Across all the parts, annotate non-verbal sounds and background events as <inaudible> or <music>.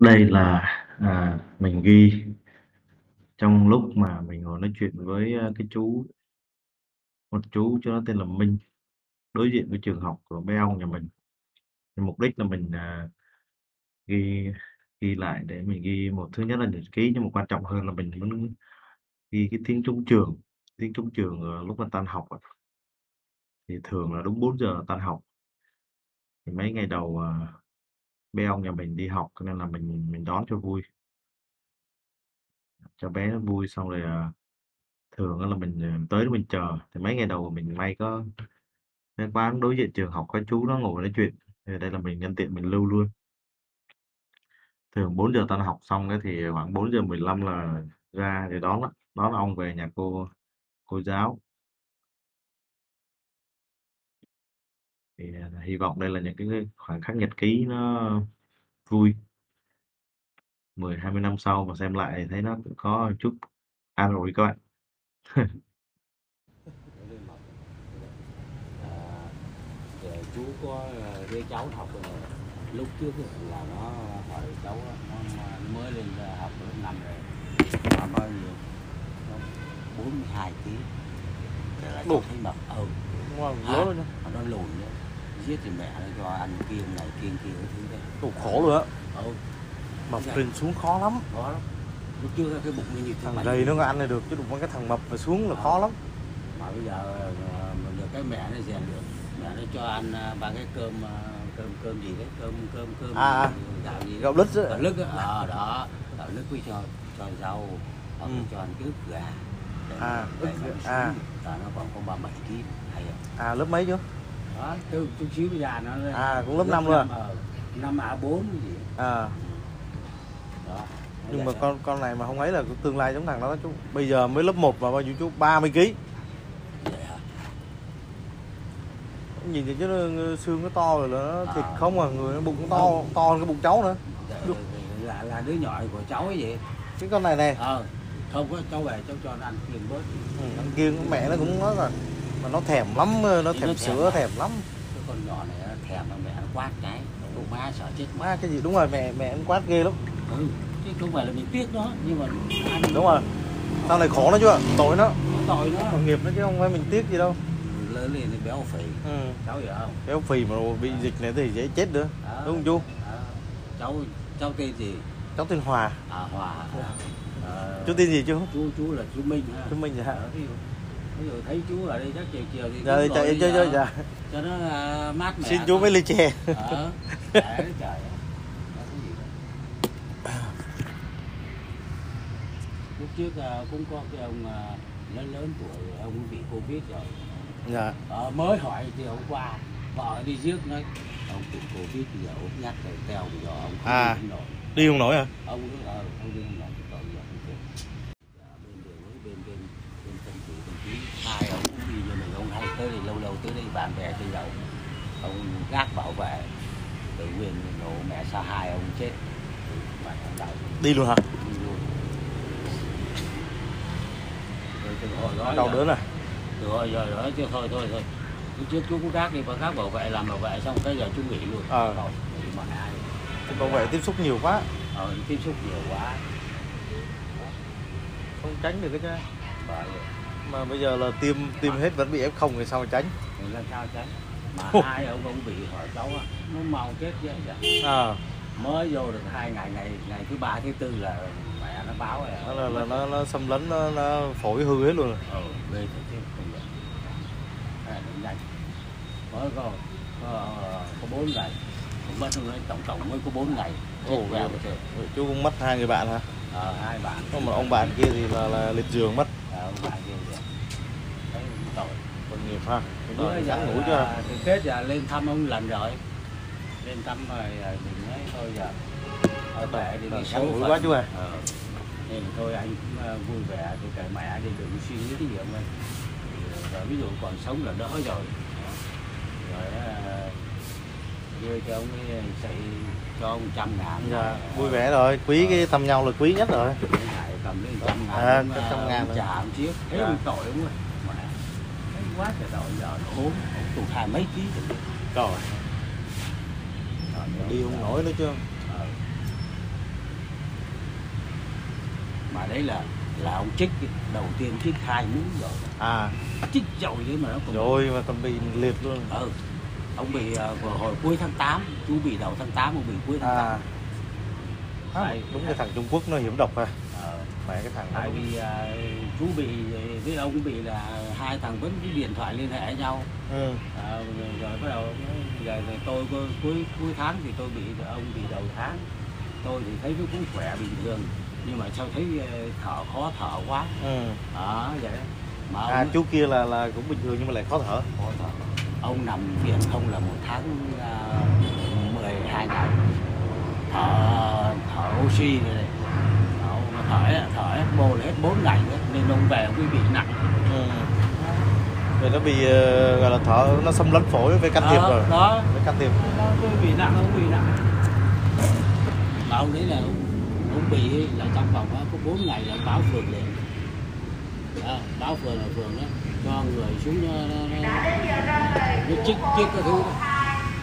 Đây là, à, mình ghi trong lúc mà mình ngồi nói chuyện với, à, cái chú một chú cho nó tên là Minh, đối diện với trường học của bé ông nhà mình. Thì mục đích là mình, à, ghi ghi lại để mình ghi một thứ nhất là nhật ký, nhưng mà quan trọng hơn là mình muốn ghi cái tiếng trung trường, tiếng trung trường, lúc mà tan học. Thì thường là đúng 4:00 tan học. Thì mấy ngày đầu, à, bé ông nhà mình đi học cho nên là mình mình đón cho vui. Cho bé nó vui xong rồi, à, thường á là mình, à, tới đó mình chờ, thì mấy ngày đầu mình may có cái quán đối diện trường học có chú nó ngồi nói chuyện, thì đây là mình nhân tiện mình lưu luôn. Thường 4:00 tan học xong á thì khoảng 4:15 là ra để đón đó. đón ông về nhà cô cô giáo. Thì, à, hy vọng đây là những cái khoảnh khắc nhật ký nó vui. 10, 20 năm sau mà xem lại thì thấy nó cũng có chút an ủi các bạn. À, <laughs> ờ, chú có, ờ, đứa cháu học, ờ, lúc trước á là nó hỏi cháu nó mới lên, học lớp 5 rồi, nó bao nhiêu? Nó 42 ký. Thế là cháu thấy mập, ừ. Mà nó lùn nữa, giết thì mẹ nó cho ăn kiêng này kiêng kia các thứ đấy. Ồ, khổ luôn á. Ừ, Mập lên xuống khó lắm. khó lắm. Lúc trước á cái bụng nó như Thằng gầy nó ăn này được chứ đụng với cái thằng mập mà xuống là Ờ. khó lắm. Mà bây giờ, ờ, mình được cái mẹ nó rèn được, mẹ nó cho ăn, a, ba cái cơm, cơm cơm gì đấy, cơm cơm cơm À, à. gạo gì Gạo lứt. Gạo lứt ờ, đó, gạo lứt với cho cho rau, hoặc là Ừ. cho ăn cái ức gà. Để À, để ức nó gà, à. là nó còn có 37 ký, hay không? À lớp mấy chứ? Đó, từ chút xíu giờ nó lên À, cũng lớp năm luôn à? năm A4 cái gì. À, Đó. nhưng mà vậy đó. con con này mà không ấy là tương lai giống thằng đó chú. Bây giờ mới lớp 1 mà bao nhiêu chú 30 kg. Hả? Nhìn thì chứ nó, xương nó to rồi nó thịt À. không à, người nó bụng nó to to hơn cái bụng cháu nữa. Dạ, là là đứa nhỏ của cháu ấy vậy. Cái con này này, Ờ, không có cháu về cháu cho nó ăn kiêng bớt. ừ, thằng kia mẹ nó cũng nói là mà nó thèm lắm, nó Thì thèm nó sữa lắm. thèm lắm. cái con nhỏ này nó thèm nó mẹ nó quát cái tụi má sợ chết má cái gì đúng rồi mẹ mẹ ăn quát ghê lắm. ừ. chứ không phải là mình tiếc nó nhưng mà ăn Đúng rồi. Sau này khổ nó chưa? Tội nó. tội nó Tội nghiệp nó chứ không phải mình tiếc gì đâu. lớn lên thì béo phì Ừ. cháu hiểu không béo phì mà bị dịch này thì dễ chết nữa Đó. đúng không chú Đó. cháu cháu tên gì cháu tên hòa à hòa Ờ, chú tên gì chú chú chú là chú minh ha chú minh dạ Ờ, ví dụ thấy chú ở đây chắc chiều chiều thì cũng dạ gọi đi, dạ cho nó à, mát mẻ xin chú mấy ly chè. Ờ trời lúc trước à, cũng có cái ông à, lớn lớn tuổi ông bị covid rồi. Dạ. Ờ, mới hỏi thì hôm qua vợ đi rước nói ông bị covid giờ ông nhắc rồi teo giờ ông không À. đi nổi. Đi không nổi à ông cứ ờ ông đi không nổi cái tội giờ không chết Dạ, bên đường ấy bên bên bên tân chủ tân chí hai ông đi như mình ông hay tới đây lâu lâu tới đây bạn bè tới dậu ông gác bảo vệ tự nguyên nổ mẹ sa hai ông chết. Mà thằng đầu đi luôn hả? Đi luôn. Rồi từ hồi đó đau giờ- đớn à? Từ hồi giờ đó chứ thôi thôi thôi. Trước chú cũng gác đi và gác bảo vệ làm bảo vệ xong cái giờ chú nghỉ luôn. Ờ. Cái bảo vệ tiếp xúc nhiều quá. Ờ tiếp xúc nhiều quá. Không tránh được cái chứ mà bây giờ là tiêm tiêm hết vẫn bị f0 thì sao mà tránh? Thì làm sao tránh? Mà Ồ. hai ông ông bị hỏi cháu á. Nó mau chết vậy à. Mới vô được hai ngày ngày ngày thứ ba thứ tư là mẹ nó báo rồi. Nó là, là nó, nó xâm lấn nó, nó phổi hư hết luôn rồi. ừ ghê thật chứ à, nhanh mới có có, có bốn ngày. Cũng mất tổng cộng mới có bốn ngày. Chết Ồ, chú cũng mất hai người bạn hả? Ờ hai bạn. Có một ông bạn kia thì là, là liệt giường mất ông bạn kia kìa thấy tội. Tội nghiệp ha. Giờ ngắn ngủi chưa? từ Tết giờ lên thăm ông lần rồi. Lên thăm rồi rồi mình nói thôi giờ. Ở đi ngắn số ngủi phận. quá chú à ờ. nên thôi anh cũng ờ, vui vẻ thì kệ mẹ đi đừng suy nghĩ cái gì ông ơi. Thì, rồi ví dụ còn sống là đỡ rồi. Rồi ờ, đưa cho ông ấy chạy cho ông trăm ngàn. Dạ Ờ, vui vẻ rồi. Quý cái thăm nhau là quý nhất rồi mỗi ngày cầm lên trăm ngàn À, trăm ngàn rồi. trả ông chiếc thế Dạ. ông tội ông ơi mẹ thấy quá trời tội giờ nó ốm ông tụt hai mấy ký rồi. Đi không nổi nữa chứ. Ờ. mà đấy là là ông trích đầu tiên trích hai mũi rồi. À. Trích rồi đấy mà nó còn rồi mà còn bị liệt luôn. Ừ. Ông bị ờ, vào hồi cuối tháng 8 chú bị đầu tháng 8 ông bị cuối tháng 8 à À, đúng cái thằng Trung Quốc nó hiểm độc à mẹ cái thằng tại vì ờ, chú bị với ông bị là hai thằng vẫn cái điện thoại liên hệ nhau. Ừ. Ờ, rồi, rồi bắt đầu giờ rồi tôi có- cuối cuối tháng thì tôi bị ông bị đầu tháng. Tôi thì thấy nó cũng khỏe bình thường nhưng mà sao thấy ờ, thở khó thở quá. Ừ. đó vậy. Đó. mà ông, à chú kia là là cũng bình thường nhưng mà lại khó thở. Khó thở. Ông nằm viện không là một tháng uh, 12 ngày. Thở thở oxy rồi này thở thở ECMO là hết 4 ngày nữa nên ông về mới bị nặng. Ừ. nó bị ờ, gọi là thở nó xâm lấn phổi với can thiệp rồi. đó. Với can thiệp. Nó bị nặng ông bị nặng. Mà ông đấy là ông, ông bị là trong vòng đó có 4 ngày là báo phường liền. Đó, báo phường là phường đó cho người xuống nó, nó, nó, nó chích chích cái thứ đó.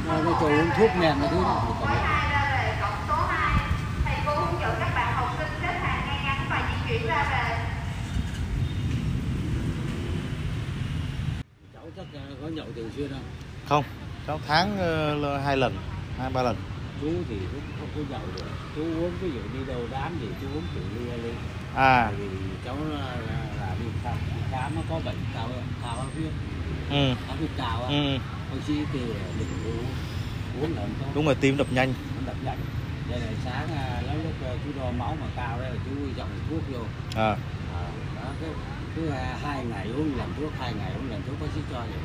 Nó, nó cho uống thuốc men cái thứ đó cháu chắc ờ, có nhậu thường xuyên không không trong tháng ờ, là hai lần hai ba lần. Chú thì cũng không có nhậu được. Chú uống ví dụ đi đâu đám thì chú uống từ ly ly à. Vì cháu là, là, là đi khám đi khám nó có bệnh cao cao huyết. Ừ. áp huyết cao ừ. bác sĩ kêu là đừng uống uống là không đúng rồi tim đập nhanh. Đập nhanh đây là sáng à, lấy lúc à, chú đo máu mà cao đây là chú dòng thuốc vô. À. À, đó cứ, cứ à, hai ngày uống lần thuốc hai ngày uống lần thuốc bác sĩ cho vậy.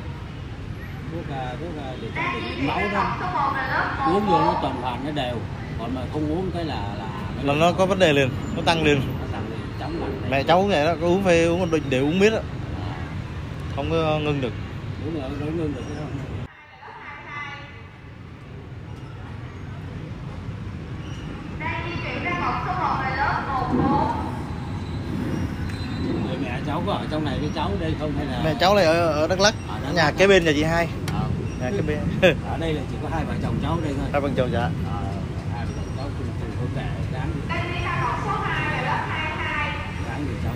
Thuốc thuốc để cho bệnh máu đó. Uống vô nó tuần hoàn nó đều. Còn mà không uống cái là là là nó có vấn đề liền nó tăng liền. Nó tăng mẹ cháu cũng vậy đó có uống phải uống định để uống biết đó. Không có ngưng được. Đúng rồi nó ngưng được không đang di chuyển ra cổng số 1 là lớp 14 Rồi mẹ cháu có ở trong này với cháu đây không hay là mẹ cháu này ở, ở đắk lắc Ở Đắk nhà Lắk. kế bên nhà chị hai. Ờ, nhà kế bên. <laughs> Ở đây là chỉ có hai vợ chồng cháu đây thôi. Hai vợ chồng dạ. Ờ, hai vợ chồng cháu cùng cùng con trẻ đáng đi. Ra cổng số 2 là lớp 22 đáng gì cháu.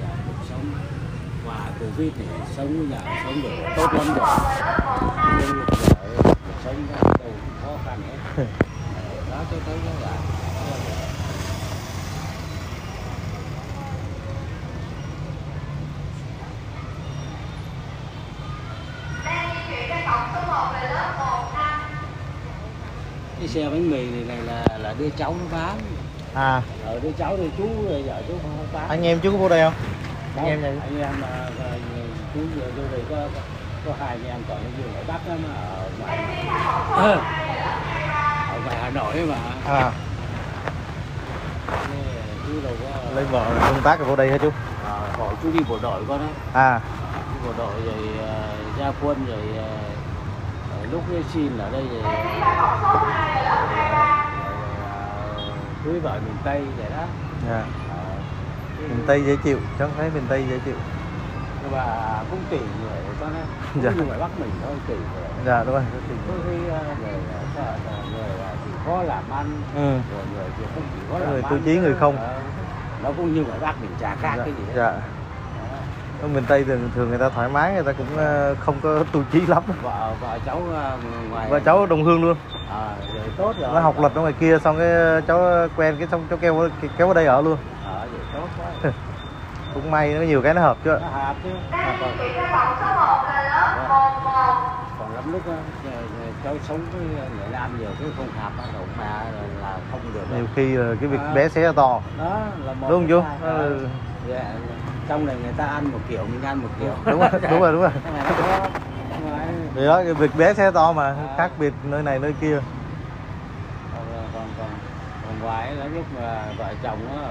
Dạ, cuộc sống qua covid thì sống giờ sống được tốt lắm rồi. Nhưng giờ cuộc sống đâu khó khăn hết. <laughs> Đó tôi thấy nó là đang di chuyển ra cổng số 1 là lớp 15 cái xe bánh mì này, này là là đưa cháu nó bán. À. Ở đưa cháu thì chú rồi giờ chú không bán. Anh em chú có vô đây không? Đâu, anh em này anh em mà mà chú vừa vô đây có có, hai anh em còn vừa ở bắc đó mà ở ngoài Ờ, ở ngoài hà nội mà. À. Chú đâu có lấy vợ công tác ở vô đây hả chú? À, hỏi chú đi bộ đội con đó à. Đi bộ đội rồi ờ, ra quân rồi ờ, ờ, lúc ấy xin ở đây rồi, đang đi ra cổng số 2 là lớp 23 rồi, ờ, cưới vợ miền tây vậy đó. Dạ. Ờ, chứ- miền tây dễ chịu cháu thấy miền tây dễ chịu. Nhưng mà cũng tùy người con đó <laughs> Dạ. không phải bắt mình thôi tùy người. Dạ đúng rồi. Có khi ờ, người ờ, sợ người chỉ có làm ăn ừ. rồi người thì không chỉ có làm người ăn tu chí, người không. Ờ, nó cũng như ngoài bắc mình chả khác dạ, cái gì hết. Dạ. Ở miền tây thường thường người ta thoải mái người ta cũng ờ, không có tu chí lắm. Vợ vợ cháu ờ, ngoài và cháu đồng hương luôn. À, rồi tốt rồi. Nó học luật ở ngoài kia xong cái cháu quen cái xong cháu kéo kéo vào đây ở luôn. Ờ vậy tốt quá. <laughs> Cũng may nó nhiều cái nó hợp chứ. Nó hợp chứ. Đang còn, di chuyển ra cổng số 1 là lớp 11 còn lắm lúc cháu sống với người nam nhiều cái không hợp á rồi mà là không được. Đâu. nhiều khi là cái việc À. bé xé to. Đó là một đúng không chú? hai. Nó trong này người ta ăn một kiểu mình ăn một kiểu. Đúng rồi đúng rồi đúng rồi. Nó có vì đó cái việc bé xé to mà khác biệt nơi này nơi kia. Còn còn còn, còn ngoài là lúc mà vợ chồng á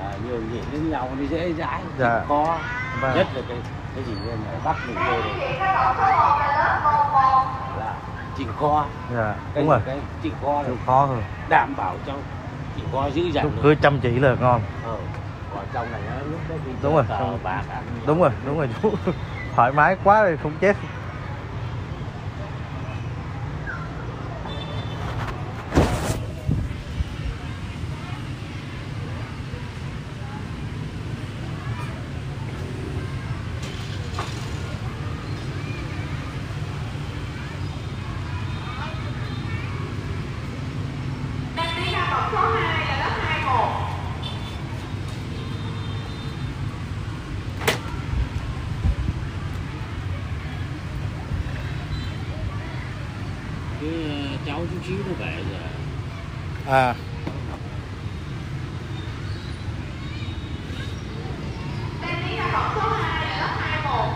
à, nhường nhịn đến nhau đi dễ dãi Dạ. khó Vâng. nhất là cái cái gì bên này bắt mình vô 1 là lớp 11 là chịu khó. Dạ cái đúng rồi. cái chịu khó chịu khó đảm bảo cho chịu khó giữ dằn cứ chăm chỉ là ngon. Ờ. trong này nó lúc đó đi Đúng rồi, bạc ăn đúng rồi đúng rồi chú <laughs> thoải mái quá thì không chết cổng số 2 là lớp 21. Cứ ờ, cháu chút xíu nó về rồi. à Đang tiến ra cổng số 2 là lớp 21.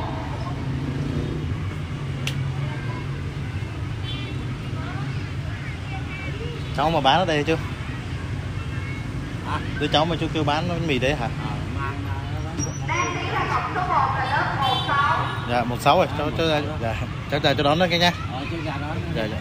cháu mà bán ở đây chưa Hả? đứa cháu mà chú kêu bán bánh mì đấy hả Ờ, mang ra nó bán một Đang tiến ra cổng số 1 là lớp 16. dạ một sáu rồi cháu cháu ra dạ cháu ra cho đón nó cái nha Ờ, nó- dạ dạ